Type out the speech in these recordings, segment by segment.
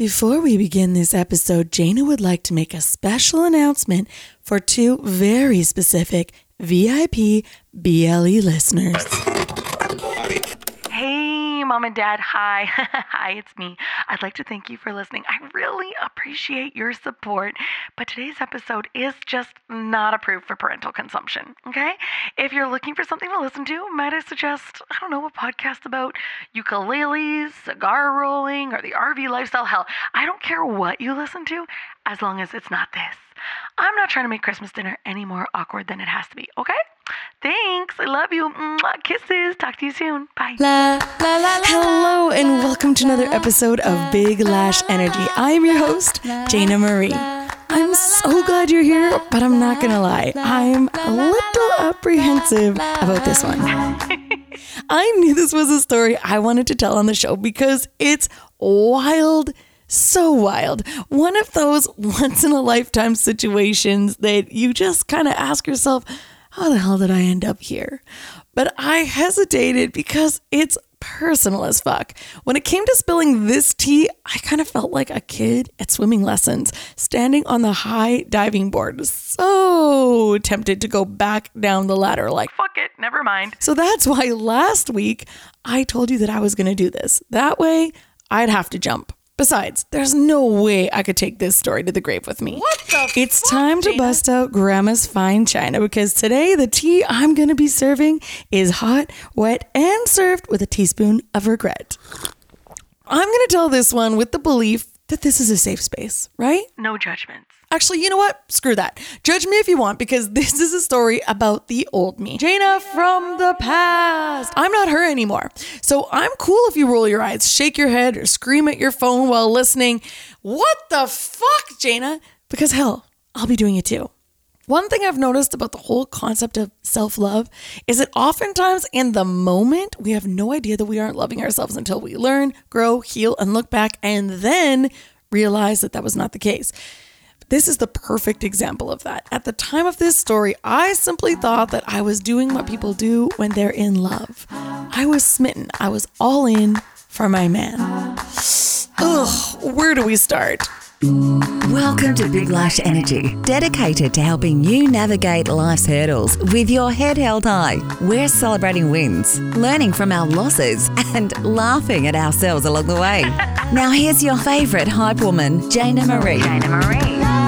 Before we begin this episode, Jayna would like to make a special announcement for two very specific VIP BLE listeners. Mom and dad. Hi. Hi, it's me. I'd like to thank you for listening. I really appreciate your support, but today's episode is just not approved for parental consumption, okay? If you're looking for something to listen to, might I suggest, I don't know, a podcast about ukuleles, cigar rolling, or the RV lifestyle? Hell, I don't care what you listen to as long as it's not this. I'm not trying to make Christmas dinner any more awkward than it has to be, okay? Thanks. I love you. Mwah, kisses. Talk to you soon. Bye. La, la, la, la. Hello, and welcome to another episode of Big Lash Energy. I am your host, Jayna Marie. I'm so glad you're here, but I'm not gonna lie, I'm a little apprehensive about this one. I knew this was a story I wanted to tell on the show because it's wild so wild. One of those once in a lifetime situations that you just kind of ask yourself, how the hell did I end up here? But I hesitated because it's personal as fuck. When it came to spilling this tea, I kind of felt like a kid at swimming lessons, standing on the high diving board, so tempted to go back down the ladder like, Fuck it. Never mind. so that's why last week I told you that I was going to do this. That way, I'd have to jump. Besides, there's no way I could take this story to the grave with me. What the It's time to bust out Grandma's fine china because today the tea I'm going to be serving is hot, wet, and served with a teaspoon of regret. I'm going to tell this one with the belief that this is a safe space, right? No judgments. Actually, you know what? Screw that. Judge me if you want because this is a story about the old me. Jayna from the past. I'm not her anymore. So I'm cool if you roll your eyes, shake your head, or scream at your phone while listening. What the fuck, Jayna? Because hell, I'll be doing it too. One thing I've noticed about the whole concept of self love is that oftentimes in the moment, we have no idea that we aren't loving ourselves until we learn, grow, heal, and look back and then realize that that was not the case. This is the perfect example of that. At the time of this story, I simply thought that I was doing what people do when they're in love. I was smitten. I was all in for my man. Ugh, where do we start? Welcome to Big Lash Energy, dedicated to helping you navigate life's hurdles with your head held high. We're celebrating wins, learning from our losses, and laughing at ourselves along the way. now, here's your favorite hype woman, Jayna Marie. Jayna Marie.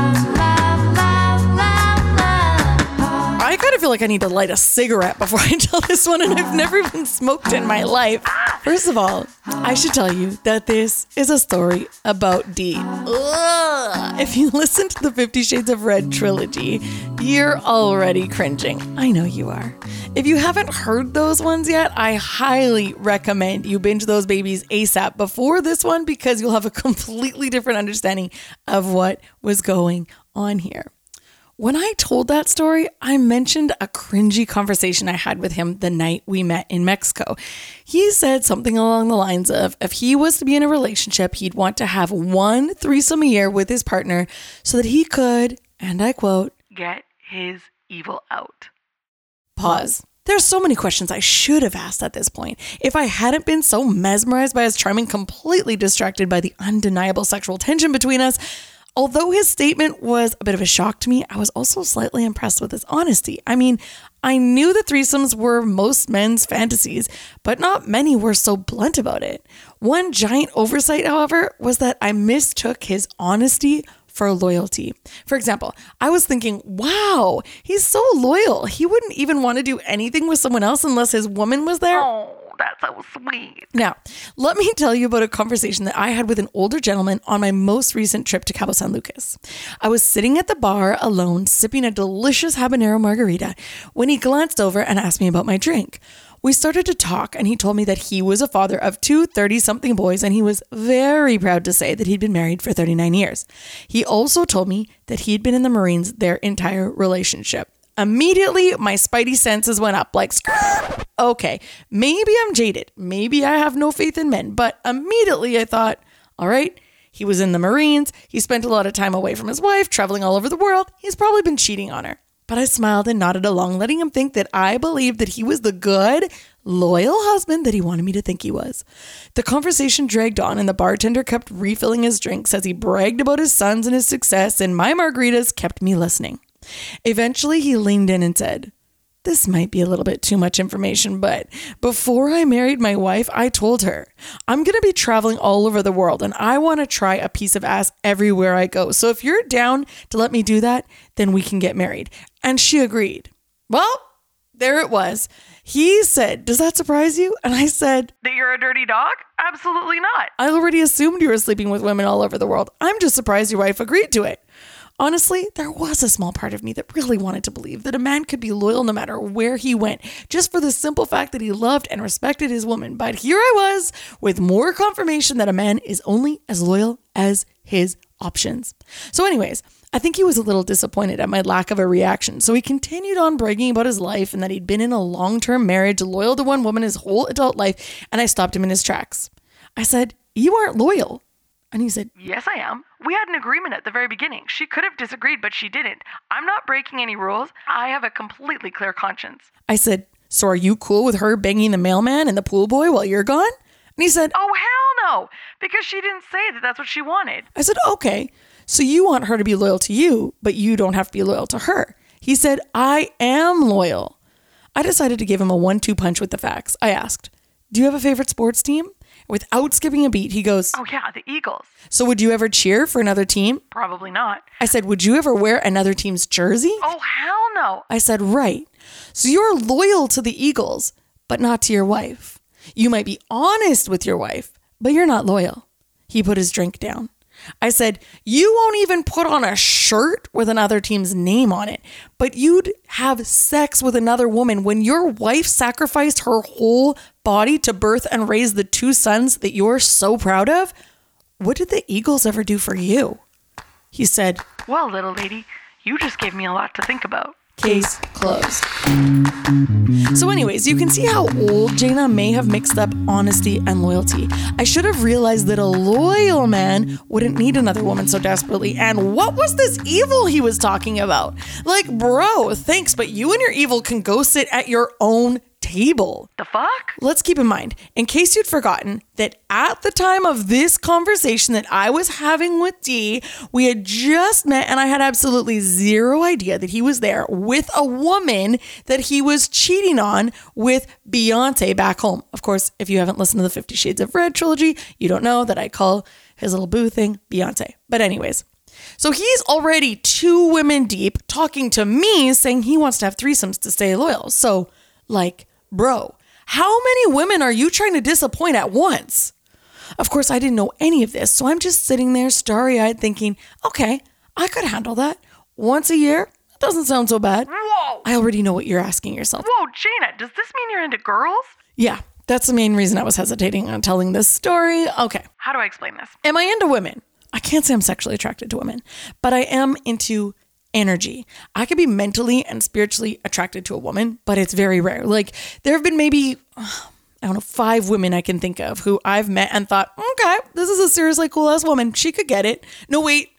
Like I need to light a cigarette before I tell this one, and I've never even smoked in my life. First of all, I should tell you that this is a story about Dee. Ugh. If you listen to the Fifty Shades of Red trilogy, you're already cringing. I know you are. If you haven't heard those ones yet, I highly recommend you binge those babies ASAP before this one because you'll have a completely different understanding of what was going on here. When I told that story, I mentioned a cringy conversation I had with him the night we met in Mexico. He said something along the lines of if he was to be in a relationship, he'd want to have one threesome a year with his partner so that he could, and I quote, Get his evil out. pause. There's so many questions I should have asked at this point. If I hadn't been so mesmerized by his charming, completely distracted by the undeniable sexual tension between us, Although his statement was a bit of a shock to me, I was also slightly impressed with his honesty. I mean, I knew that threesomes were most men's fantasies, but not many were so blunt about it. One giant oversight, however, was that I mistook his honesty for loyalty. For example, I was thinking, wow, he's so loyal. He wouldn't even want to do anything with someone else unless his woman was there. Oh, that's so sweet. Now, let me tell you about a conversation that I had with an older gentleman on my most recent trip to Cabo San Lucas. I was sitting at the bar alone, sipping a delicious habanero margarita, when he glanced over and asked me about my drink. We started to talk, and he told me that he was a father of two 30 something boys, and he was very proud to say that he'd been married for 39 years. He also told me that he'd been in the Marines their entire relationship. Immediately, my spidey senses went up like, okay, maybe I'm jaded. Maybe I have no faith in men. But immediately I thought, all right, he was in the Marines. He spent a lot of time away from his wife, traveling all over the world. He's probably been cheating on her. but I smiled and nodded along, letting him think that I believed that he was the good, loyal husband that he wanted me to think he was. The conversation dragged on, and the bartender kept refilling his drinks as he bragged about his sons and his success, and my margaritas kept me listening. Eventually, he leaned in and said, this might be a little bit too much information, but before I married my wife, I told her, I'm going to be traveling all over the world and I want to try a piece of ass everywhere I go. So if you're down to let me do that, then we can get married. And she agreed. Well, there it was. He said, Does that surprise you? And I said, That you're a dirty dog? Absolutely not. I already assumed you were sleeping with women all over the world. I'm just surprised your wife agreed to it. Honestly, there was a small part of me that really wanted to believe that a man could be loyal no matter where he went, just for the simple fact that he loved and respected his woman. But here I was with more confirmation that a man is only as loyal as his options. So, anyways, I think he was a little disappointed at my lack of a reaction, so he continued on bragging about his life and that he'd been in a long term marriage, loyal to one woman his whole adult life, and I stopped him in his tracks. I said, You aren't loyal. And he said, Yes, I am. We had an agreement at the very beginning. She could have disagreed, but she didn't. I'm not breaking any rules. I have a completely clear conscience. I said, So are you cool with her banging the mailman and the pool boy while you're gone? And he said, Oh, hell no, because she didn't say that that's what she wanted. I said, Okay. So you want her to be loyal to you, but you don't have to be loyal to her. He said, I am loyal. I decided to give him a one two punch with the facts. I asked, Do you have a favorite sports team? Without skipping a beat, he goes, Oh, yeah, the Eagles. So would you ever cheer for another team? Probably not. I said, Would you ever wear another team's jersey? Oh, hell no. I said, Right. So you're loyal to the Eagles, but not to your wife. You might be honest with your wife, but you're not loyal. He put his drink down. I said, You won't even put on a shirt with another team's name on it, but you'd have sex with another woman when your wife sacrificed her whole body to birth and raise the two sons that you're so proud of? What did the Eagles ever do for you? He said, Well, little lady, you just gave me a lot to think about. Case closed. So, anyways, you can see how old Jayna may have mixed up honesty and loyalty. I should have realized that a loyal man wouldn't need another woman so desperately. And what was this evil he was talking about? Like, bro, thanks, but you and your evil can go sit at your own table. The fuck? Let's keep in mind, in case you'd forgotten, that at the time of this conversation that I was having with Dee, we had just met and I had absolutely zero idea that he was there with a woman that he was cheating on with Beyonce back home. Of course, if you haven't listened to the Fifty Shades of Red trilogy, you don't know that I call his little boo thing Beyonce. But, anyways. So he's already two women deep talking to me saying he wants to have threesomes to stay loyal. So, like, Bro, how many women are you trying to disappoint at once? Of course, I didn't know any of this, so I'm just sitting there starry eyed thinking, okay, I could handle that. Once a year? that Doesn't sound so bad. Whoa. I already know what you're asking yourself. Whoa, Jayna, does this mean you're into girls? Yeah, that's the main reason I was hesitating on telling this story. Okay. How do I explain this? Am I into women? I can't say I'm sexually attracted to women, but I am into energy. I could be mentally and spiritually attracted to a woman, but it's very rare. Like there have been maybe I don't know, five women I can think of who I've met and thought, okay, this is a seriously cool ass woman. She could get it. No, wait,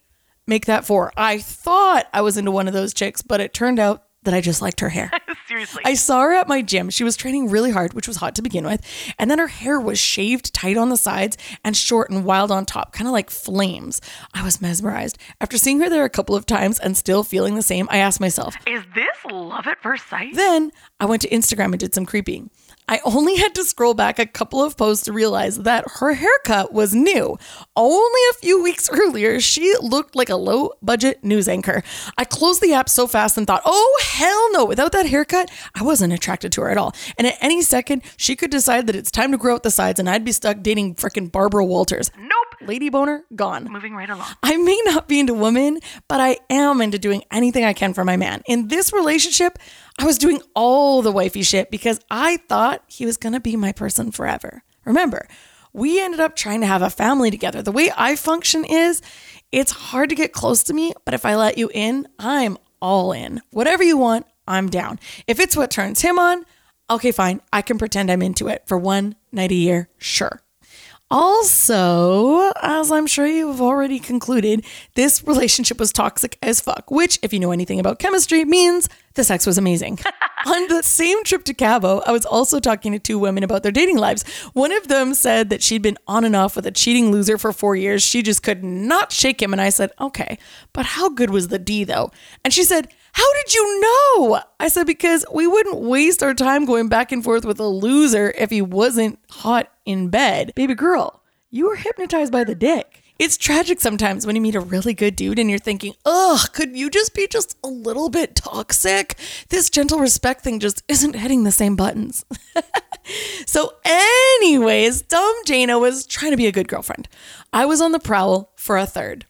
make that four. I thought I was into one of those chicks, but it turned out that I just liked her hair. Seriously. I saw her at my gym. She was training really hard, which was hot to begin with. And then her hair was shaved tight on the sides and short and wild on top, kind of like flames. I was mesmerized. After seeing her there a couple of times and still feeling the same, I asked myself. Is this love at first sight? Then I went to Instagram and did some creeping. I only had to scroll back a couple of posts to realize that her haircut was new. Only a few weeks earlier, she looked like a low budget news anchor. I closed the app so fast and thought, oh, hell no. Without that haircut, I wasn't attracted to her at all. And at any second, she could decide that it's time to grow out the sides and I'd be stuck dating frickin' Barbara Walters. Nope. Lady boner, gone. Moving right along. I may not be into women, but I am into doing anything I can for my man. In this relationship, I was doing all the wifey shit because I thought he was going to be my person forever. Remember, we ended up trying to have a family together. The way I function is it's hard to get close to me, but if I let you in, I'm all in. Whatever you want, I'm down. If it's what turns him on, okay, fine. I can pretend I'm into it for one night a year, sure. Also, as I'm sure you have already concluded, this relationship was toxic as fuck, which, if you know anything about chemistry, means the sex was amazing. On the same trip to Cabo, I was also talking to two women about their dating lives. One of them said that she'd been on and off with a cheating loser for four years. She just could not shake him. And I said, okay, but how good was the D though? And she said, how did you know? I said, because we wouldn't waste our time going back and forth with a loser if he wasn't hot in bed. Baby girl, you were hypnotized by the dick. It's tragic sometimes when you meet a really good dude and you're thinking, ugh, could you just be just a little bit toxic? This gentle respect thing just isn't hitting the same buttons. so, anyways, dumb Jayna was trying to be a good girlfriend. I was on the prowl for a third.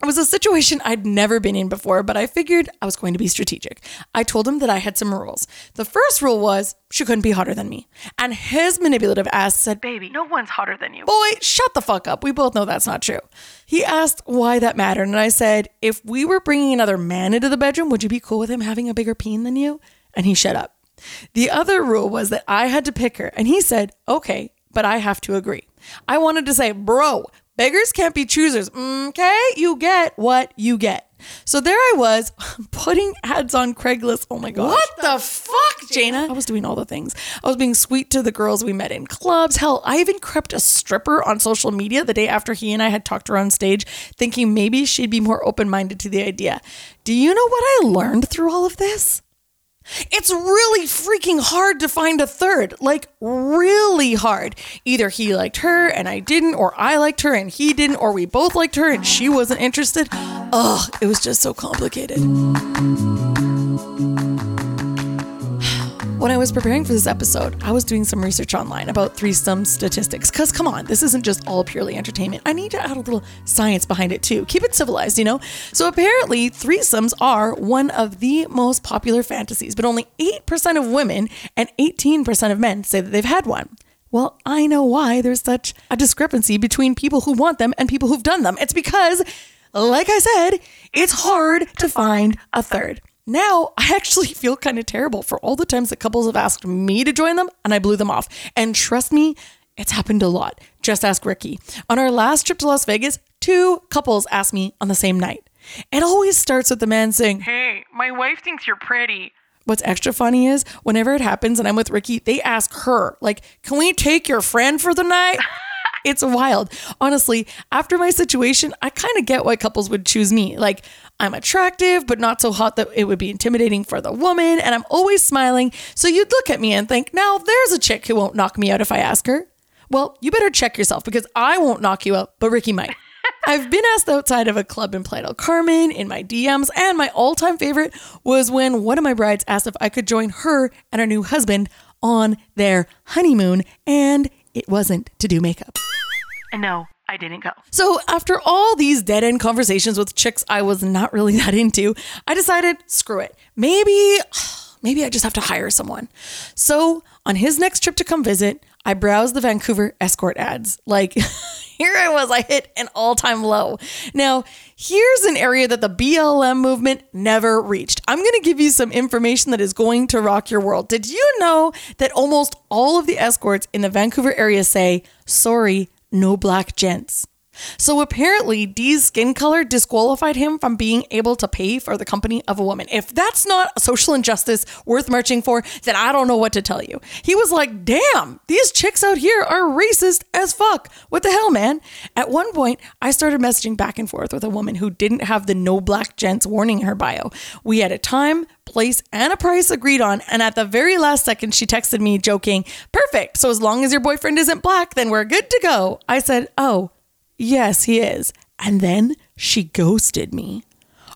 It was a situation I'd never been in before, but I figured I was going to be strategic. I told him that I had some rules. The first rule was she couldn't be hotter than me. And his manipulative ass said, Baby, no one's hotter than you. Boy, shut the fuck up. We both know that's not true. He asked why that mattered, and I said, If we were bringing another man into the bedroom, would you be cool with him having a bigger peen than you? And he shut up. The other rule was that I had to pick her, and he said, Okay, but I have to agree. I wanted to say, Bro, Beggars can't be choosers. Okay, you get what you get. So there I was putting ads on Craigslist. Oh my god! What the fuck, Jayna? I was doing all the things. I was being sweet to the girls we met in clubs. Hell, I even crept a stripper on social media the day after he and I had talked her on stage, thinking maybe she'd be more open minded to the idea. Do you know what I learned through all of this? It's really freaking hard to find a third. Like, really hard. Either he liked her and I didn't, or I liked her and he didn't, or we both liked her and she wasn't interested. Ugh, it was just so complicated. When I was preparing for this episode, I was doing some research online about threesome statistics. Because, come on, this isn't just all purely entertainment. I need to add a little science behind it too. Keep it civilized, you know? So, apparently, threesomes are one of the most popular fantasies, but only 8% of women and 18% of men say that they've had one. Well, I know why there's such a discrepancy between people who want them and people who've done them. It's because, like I said, it's hard to find a third. Now, I actually feel kind of terrible for all the times that couples have asked me to join them and I blew them off. And trust me, it's happened a lot. Just ask Ricky. On our last trip to Las Vegas, two couples asked me on the same night. It always starts with the man saying, Hey, my wife thinks you're pretty. What's extra funny is whenever it happens and I'm with Ricky, they ask her, like, can we take your friend for the night? it's wild. Honestly, after my situation, I kind of get why couples would choose me. Like, I'm attractive, but not so hot that it would be intimidating for the woman, and I'm always smiling. So you'd look at me and think, now there's a chick who won't knock me out if I ask her. Well, you better check yourself because I won't knock you out, but Ricky might. I've been asked outside of a club in Playa del Carmen in my DMs, and my all time favorite was when one of my brides asked if I could join her and her new husband on their honeymoon, and it wasn't to do makeup. No, I didn't go. So, after all these dead end conversations with chicks I was not really that into, I decided, screw it. Maybe, maybe I just have to hire someone. So, on his next trip to come visit, I browsed the Vancouver escort ads. Like, here I was, I hit an all time low. Now, here's an area that the BLM movement never reached. I'm going to give you some information that is going to rock your world. Did you know that almost all of the escorts in the Vancouver area say, sorry, no black gents. So apparently, Dee's skin color disqualified him from being able to pay for the company of a woman. If that's not a social injustice worth marching for, then I don't know what to tell you. He was like, damn, these chicks out here are racist as fuck. What the hell, man? At one point, I started messaging back and forth with a woman who didn't have the no black gents warning in her bio. We had a time, place, and a price agreed on, and at the very last second, she texted me joking, perfect. So as long as your boyfriend isn't black, then we're good to go. I said, oh, Yes, he is. And then she ghosted me.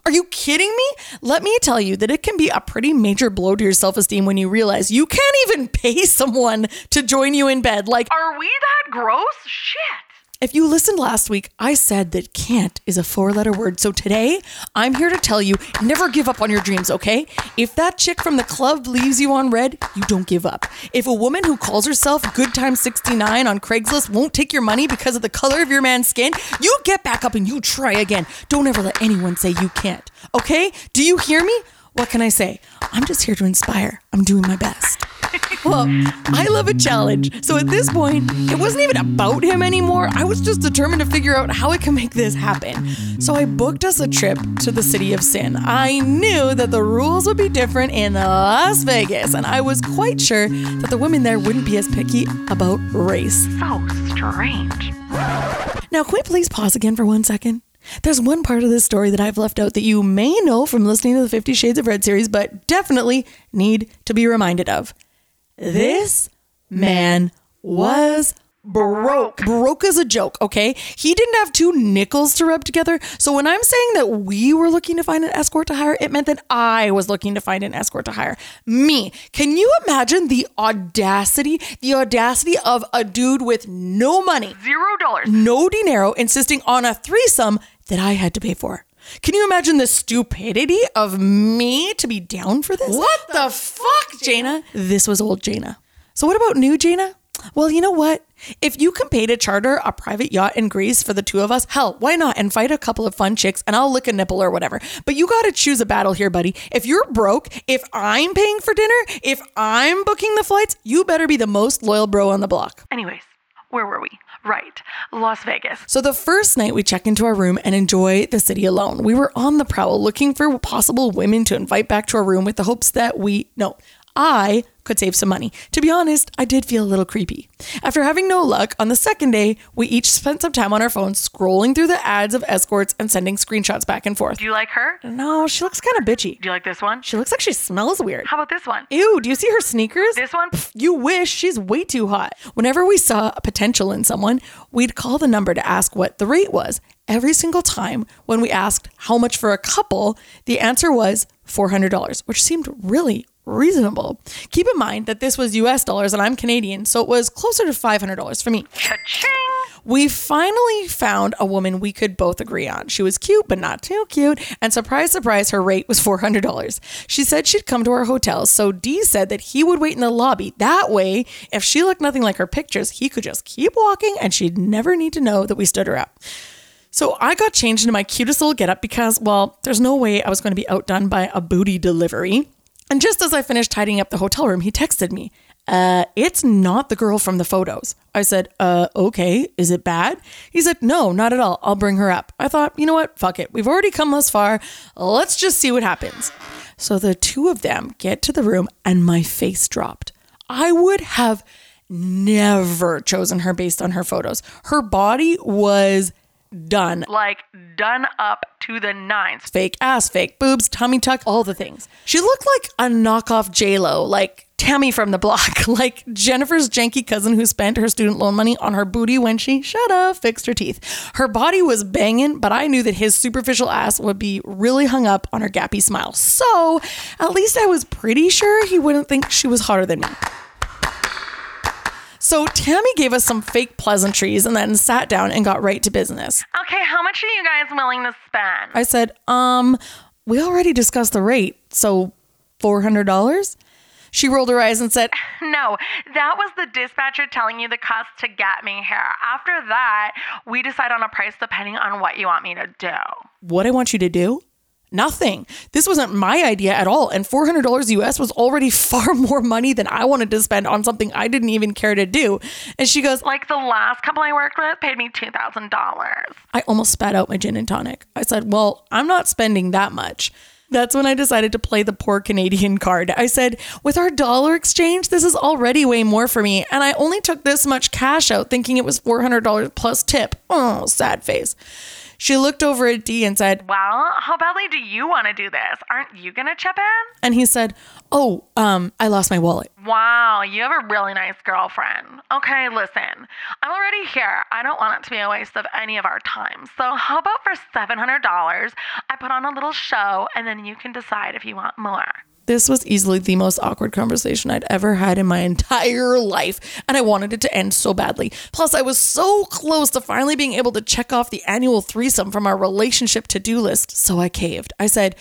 Are you kidding me? Let me tell you that it can be a pretty major blow to your self esteem when you realize you can't even pay someone to join you in bed. Like, Are we that gross? Shit. If you listened last week, I said that can't is a four letter word. So today, I'm here to tell you never give up on your dreams, okay? If that chick from the club leaves you on red, you don't give up. If a woman who calls herself Good Time 69 on Craigslist won't take your money because of the color of your man's skin, you get back up and you try again. Don't ever let anyone say you can't, okay? Do you hear me? What can I say? I'm just here to inspire. I'm doing my best. Well, I love a challenge. So at this point, it wasn't even about him anymore. I was just determined to figure out how I can make this happen. So I booked us a trip to the city of sin. I knew that the rules would be different in Las Vegas, and I was quite sure that the women there wouldn't be as picky about race. So strange. Now, can we please pause again for one second? There's one part of this story that I've left out that you may know from listening to the Fifty Shades of Red series, but definitely need to be reminded of. This man was broke. Broke as a joke, okay? He didn't have two nickels to rub together. So when I'm saying that we were looking to find an escort to hire, it meant that I was looking to find an escort to hire. Me. Can you imagine the audacity, the audacity of a dude with no money, Zero dollars. no dinero, insisting on a threesome that I had to pay for? Can you imagine the stupidity of me to be down for this? What the fuck, Jayna? This was old Jayna. So, what about new Jayna? Well, you know what? If you can pay to charter a private yacht in Greece for the two of us, hell, why not? And fight a couple of fun chicks and I'll lick a nipple or whatever. But you got to choose a battle here, buddy. If you're broke, if I'm paying for dinner, if I'm booking the flights, you better be the most loyal bro on the block. Anyways, where were we? Right, Las Vegas. So the first night we check into our room and enjoy the city alone. We were on the prowl looking for possible women to invite back to our room with the hopes that we, no, I could save some money. To be honest, I did feel a little creepy. After having no luck, on the second day, we each spent some time on our phones scrolling through the ads of escorts and sending screenshots back and forth. Do you like her? No, she looks kind of bitchy. Do you like this one? She looks like she smells weird. How about this one? Ew, do you see her sneakers? This one? You wish she's way too hot. Whenever we saw a potential in someone, we'd call the number to ask what the rate was. Every single time when we asked how much for a couple, the answer was $400, which seemed really reasonable. Keep in mind that this was US dollars and I'm Canadian, so it was closer to $500 for me. Cha-ching! We finally found a woman we could both agree on. She was cute, but not too cute. And surprise, surprise, her rate was $400. She said she'd come to our hotel. So Dee said that he would wait in the lobby. That way, if she looked nothing like her pictures, he could just keep walking and she'd never need to know that we stood her up. So I got changed into my cutest little getup because, well, there's no way I was going to be outdone by a booty delivery. And just as I finished tidying up the hotel room, he texted me, uh, it's not the girl from the photos. I said, uh, okay, is it bad? He said, no, not at all. I'll bring her up. I thought, you know what? Fuck it. We've already come this far. Let's just see what happens. So the two of them get to the room and my face dropped. I would have never chosen her based on her photos. Her body was done. Like, done up to the nines. Fake ass, fake boobs, tummy tuck, all the things. She looked like a knockoff J-Lo, like Tammy from the block, like Jennifer's janky cousin who spent her student loan money on her booty when she, shut up, fixed her teeth. Her body was banging, but I knew that his superficial ass would be really hung up on her gappy smile. So at least I was pretty sure he wouldn't think she was hotter than me. So Tammy gave us some fake pleasantries and then sat down and got right to business. Okay, how much are you guys willing to spend? I said, um, we already discussed the rate, so $400? She rolled her eyes and said, No, that was the dispatcher telling you the cost to get me here. After that, we decide on a price depending on what you want me to do. What I want you to do? Nothing. This wasn't my idea at all. And $400 US was already far more money than I wanted to spend on something I didn't even care to do. And she goes, Like the last couple I worked with paid me $2,000. I almost spat out my gin and tonic. I said, Well, I'm not spending that much. That's when I decided to play the poor Canadian card. I said, with our dollar exchange, this is already way more for me. And I only took this much cash out thinking it was $400 plus tip. Oh, sad face. She looked over at Dee and said, Well, how badly do you want to do this? Aren't you going to chip in? and he said, Oh, um, I lost my wallet. Wow, you have a really nice girlfriend. Okay, listen, I'm already here. I don't want it to be a waste of any of our time. So, how about for $700, I put on a little show and then you can decide if you want more. This was easily the most awkward conversation I'd ever had in my entire life, and I wanted it to end so badly. Plus, I was so close to finally being able to check off the annual threesome from our relationship to do list, so I caved. I said,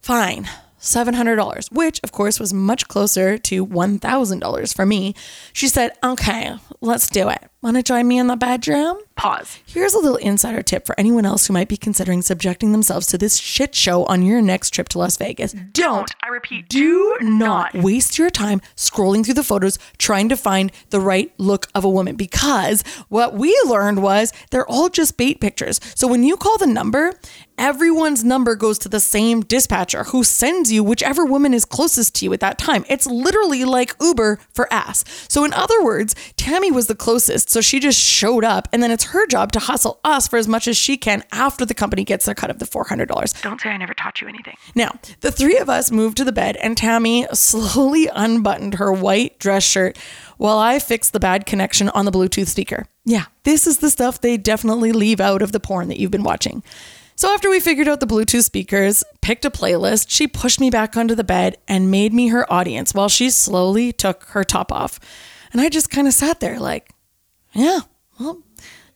Fine, $700, which of course was much closer to $1,000 for me. She said, Okay, let's do it. Want to join me in the bedroom? Pause. Here's a little insider tip for anyone else who might be considering subjecting themselves to this shit show on your next trip to Las Vegas. Don't, I repeat, do not waste your time scrolling through the photos trying to find the right look of a woman because what we learned was they're all just bait pictures. So when you call the number, everyone's number goes to the same dispatcher who sends you whichever woman is closest to you at that time. It's literally like Uber for ass. So, in other words, Tammy was the closest, so she just showed up, and then it's her job to hustle us for as much as she can after the company gets their cut of the $400. Don't say I never taught you anything. Now, the three of us moved to the bed, and Tammy slowly unbuttoned her white dress shirt while I fixed the bad connection on the Bluetooth speaker. Yeah, this is the stuff they definitely leave out of the porn that you've been watching. So after we figured out the Bluetooth speakers, picked a playlist, she pushed me back onto the bed and made me her audience while she slowly took her top off. And I just kind of sat there like, yeah, well,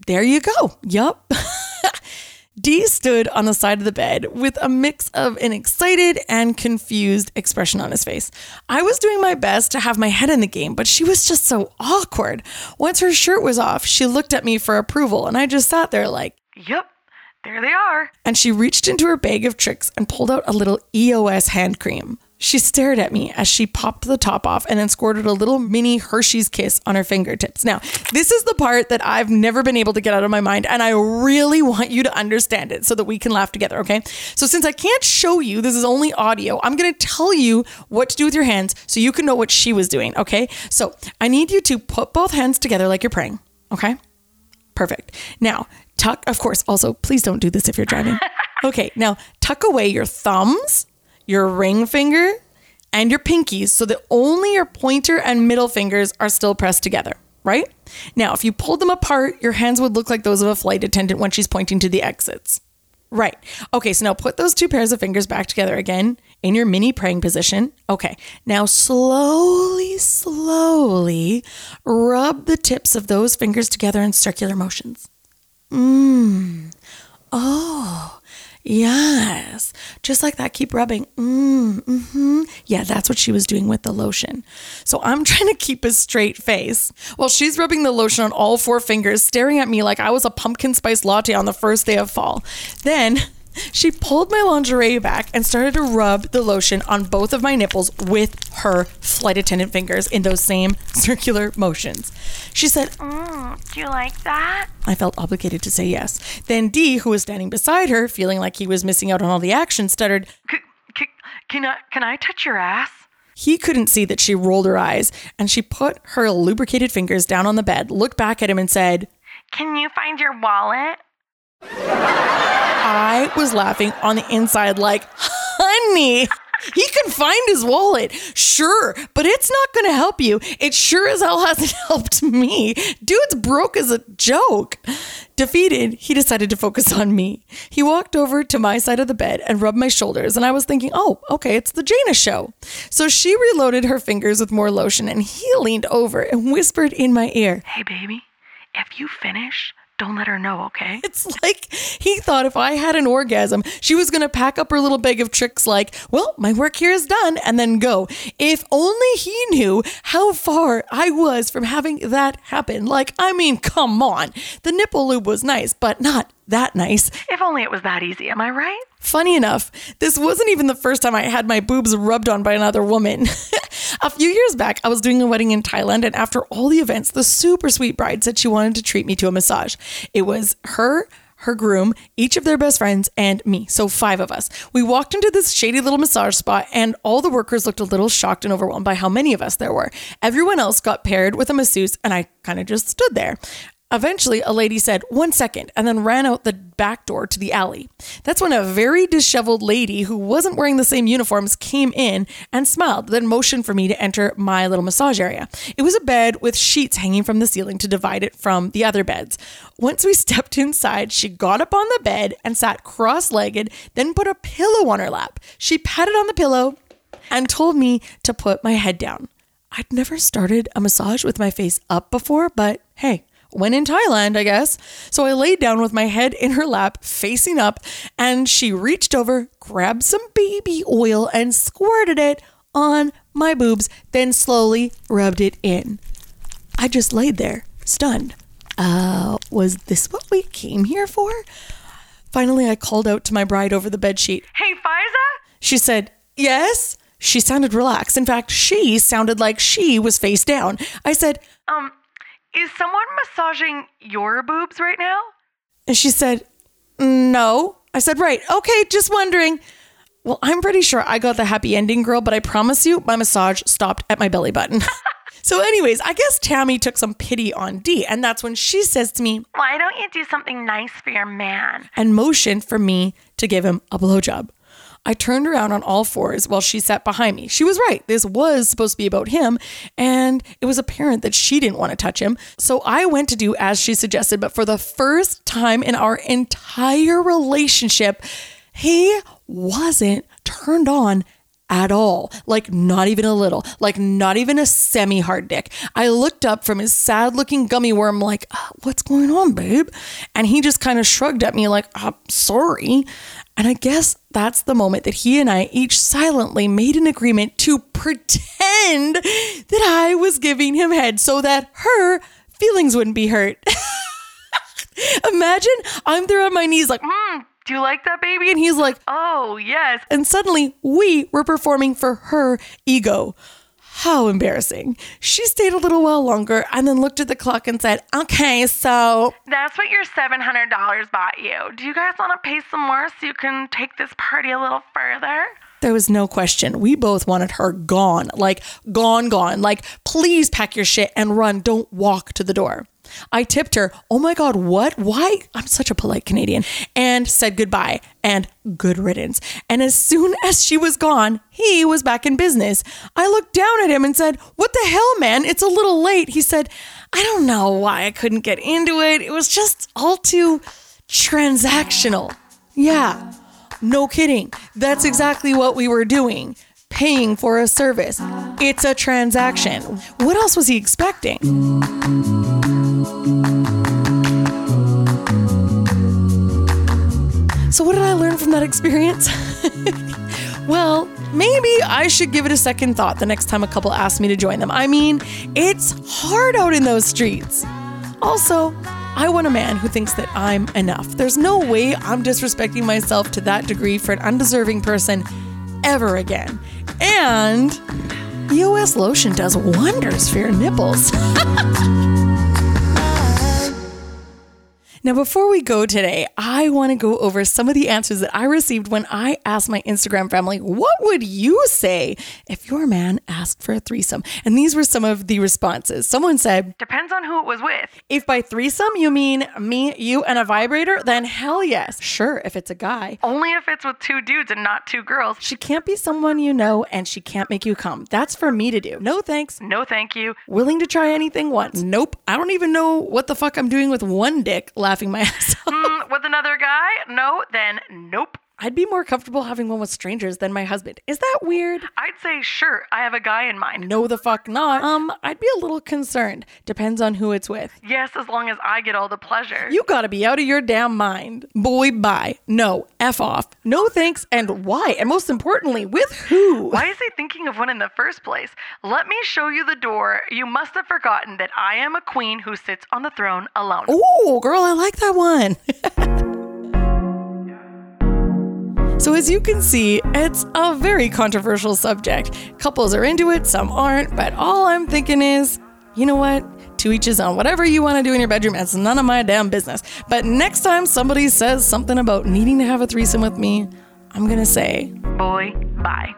there you go. Yup. Dee stood on the side of the bed with a mix of an excited and confused expression on his face. I was doing my best to have my head in the game, but she was just so awkward. Once her shirt was off, she looked at me for approval, and I just sat there like, Yep, there they are. and she reached into her bag of tricks and pulled out a little EOS hand cream. She stared at me as she popped the top off and then squirted a little mini Hershey's kiss on her fingertips. Now, this is the part that I've never been able to get out of my mind, and I really want you to understand it so that we can laugh together, okay? So, since I can't show you, this is only audio, I'm gonna tell you what to do with your hands so you can know what she was doing, okay? So, I need you to put both hands together like you're praying, okay? Perfect. Now, tuck, of course, also, please don't do this if you're driving. Okay, now tuck away your thumbs, your ring finger, and your pinkies so that only your pointer and middle fingers are still pressed together, right? Now, if you pulled them apart, your hands would look like those of a flight attendant when she's pointing to the exits. Right. Okay, so now put those two pairs of fingers back together again in your mini praying position. Okay, now slowly, slowly rub the tips of those fingers together in circular motions. Mmm. Oh, yes. Just like that, keep rubbing. Mmm. Mm-hmm. Yeah, that's what she was doing with the lotion. So I'm trying to keep a straight face while she's rubbing the lotion on all four fingers, staring at me like I was a pumpkin spice latte on the first day of fall. Then she pulled my lingerie back and started to rub the lotion on both of my nipples with her flight attendant fingers in those same circular motions. She said, Mm, do you like that? I felt obligated to say yes. Then Dee, who was standing beside her, feeling like he was missing out on all the action, stuttered. Can I can I touch your ass? He couldn't see that she rolled her eyes, and she put her lubricated fingers down on the bed, looked back at him, and said, Can you find your wallet? I was laughing on the inside, like, honey, he can find his wallet. Sure, but it's not going to help you. It sure as hell hasn't helped me. Dude's broke as a joke. Defeated, he decided to focus on me. He walked over to my side of the bed and rubbed my shoulders, and I was thinking, oh, okay, it's the Jayna show. So she reloaded her fingers with more lotion, and he leaned over and whispered in my ear, Hey baby, if you finish, don't let her know, okay? It's like he thought if I had an orgasm, she was going to pack up her little bag of tricks, like, well, my work here is done, and then go. If only he knew how far I was from having that happen. Like, I mean, come on. The nipple lube was nice, but not that nice. If only it was that easy, am I right? Funny enough, this wasn't even the first time I had my boobs rubbed on by another woman. a few years back, I was doing a wedding in Thailand, and after all the events, the super sweet bride said she wanted to treat me to a massage. It was her, her groom, each of their best friends, and me. So, five of us. We walked into this shady little massage spot, and all the workers looked a little shocked and overwhelmed by how many of us there were. Everyone else got paired with a masseuse, and I kind of just stood there. Eventually, a lady said, one second, and then ran out the back door to the alley. That's when a very disheveled lady who wasn't wearing the same uniforms came in and smiled, then motioned for me to enter my little massage area. It was a bed with sheets hanging from the ceiling to divide it from the other beds. Once we stepped inside, she got up on the bed and sat cross legged, then put a pillow on her lap. She patted on the pillow and told me to put my head down. I'd never started a massage with my face up before, but hey, when in Thailand, I guess. So I laid down with my head in her lap, facing up, and she reached over, grabbed some baby oil, and squirted it on my boobs, then slowly rubbed it in. I just laid there, stunned. uh, was this what we came here for? Finally, I called out to my bride over the bedsheet. Hey, Fiza? She said, Yes. She sounded relaxed. In fact, she sounded like she was face down. I said, Um, is someone massaging your boobs right now? And she said, No. I said, Right. Okay, just wondering. Well, I'm pretty sure I got the happy ending, girl, but I promise you, my massage stopped at my belly button. so, anyways, I guess Tammy took some pity on Dee, and that's when she says to me, Why don't you do something nice for your man? and motioned for me to give him a blowjob. I turned around on all fours while she sat behind me. She was right. This was supposed to be about him, and it was apparent that she didn't want to touch him. So I went to do as she suggested, but for the first time in our entire relationship, he wasn't turned on at all. Like, not even a little. Like, not even a semi hard dick. I looked up from his sad looking gummy worm, like, uh, what's going on, babe? And he just kind of shrugged at me, like, I'm sorry. And I guess that's the moment that he and I each silently made an agreement to pretend that I was giving him head so that her feelings wouldn't be hurt. Imagine I'm there on my knees, like, Hmm, do you like that, baby? and he's like, Oh, yes. and suddenly we were performing for her ego. How embarrassing. She stayed a little while longer and then looked at the clock and said, Okay, so That's what your $700 bought you. Do you guys want to pay some more so you can take this party a little further? there was no question. We both wanted her gone, like gone, gone. Like, please pack your shit and run. Don't walk to the door. I tipped her, oh my God, what? Why? I'm such a polite Canadian. And said goodbye and good riddance. And as soon as she was gone, he was back in business. I looked down at him and said, What the hell, man? It's a little late. He said, I don't know why I couldn't get into it. It was just all too transactional. Yeah, no kidding. That's exactly what we were doing. Paying for a service. It's a transaction. What else was he expecting? So, what did I learn from that experience? well, maybe I should give it a second thought the next time a couple asks me to join them. I mean, it's hard out in those streets. Also, I want a man who thinks that I'm enough. There's no way I'm disrespecting myself to that degree for an undeserving person ever again. And EOS lotion does wonders for your nipples. Now, before we go today, I want to go over some of the answers that I received when I asked my Instagram family, what would you say if your man asked for a threesome? And these were some of the responses. Someone said, Depends on who it was with. if by threesome you mean me, you, and a vibrator, then hell yes. Sure, if it's a guy. Only if it's with two dudes and not two girls. She can't be someone you know and she can't make you come. That's for me to do. No thanks. No, thank you. Willing to try anything once. Nope. I don't even know what the fuck I'm doing with one dick laughing my ass off. Mm, with another guy? No, then nope. I'd be more comfortable having one with strangers than my husband. Is that weird? I'd say, sure, I have a guy in mind. No, the fuck not. Um, I'd be a little concerned. Depends on who it's with. Yes, as long as I get all the pleasure. You gotta be out of your damn mind. Boy, bye. No, F off. No thanks, and why? And most importantly, with who? Why is he thinking of one in the first place? Let me show you the door. You must have forgotten that I am a queen who sits on the throne alone. Oh, girl, I like that one. So, as you can see, it's a very controversial subject. Couples are into it, some aren't, but all I'm thinking is, you know what? To each his own. Whatever you want to do in your bedroom, it's none of my damn business. But next time somebody says something about needing to have a threesome with me, I'm going to say, Boy, bye.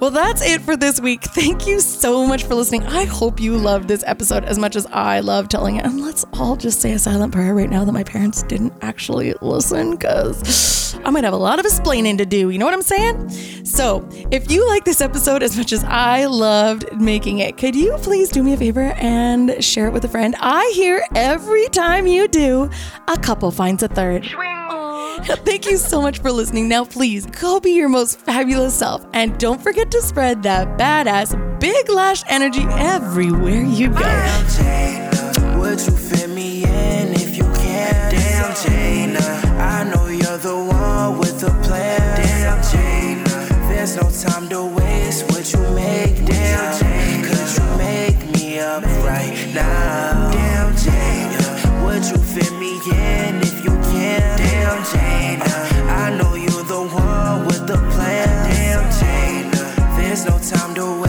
Well, that's it for this week. Thank you so much for listening. I hope you loved this episode as much as I love telling it. And let's all just say a silent prayer right now that my parents didn't actually listen because I might have a lot of explaining to do. You know what I'm saying? So, if you like this episode as much as I loved making it, could you please do me a favor and share it with a friend? I hear every time you do, a couple finds a third. Swing. Thank you so much for listening. Now, please go be your most fabulous self and don't forget to spread that badass big lash energy everywhere you go. Damn, would you fit me in if you can? Damn, Jane, I know you're the one with the plan. Damn, Jane, there's no time to waste. Would you make? Damn, Jane, could you make me up right now? Damn, Jane, would you fit me in? I know you're the one with the plan. Damn, Jada. There's no time to wait.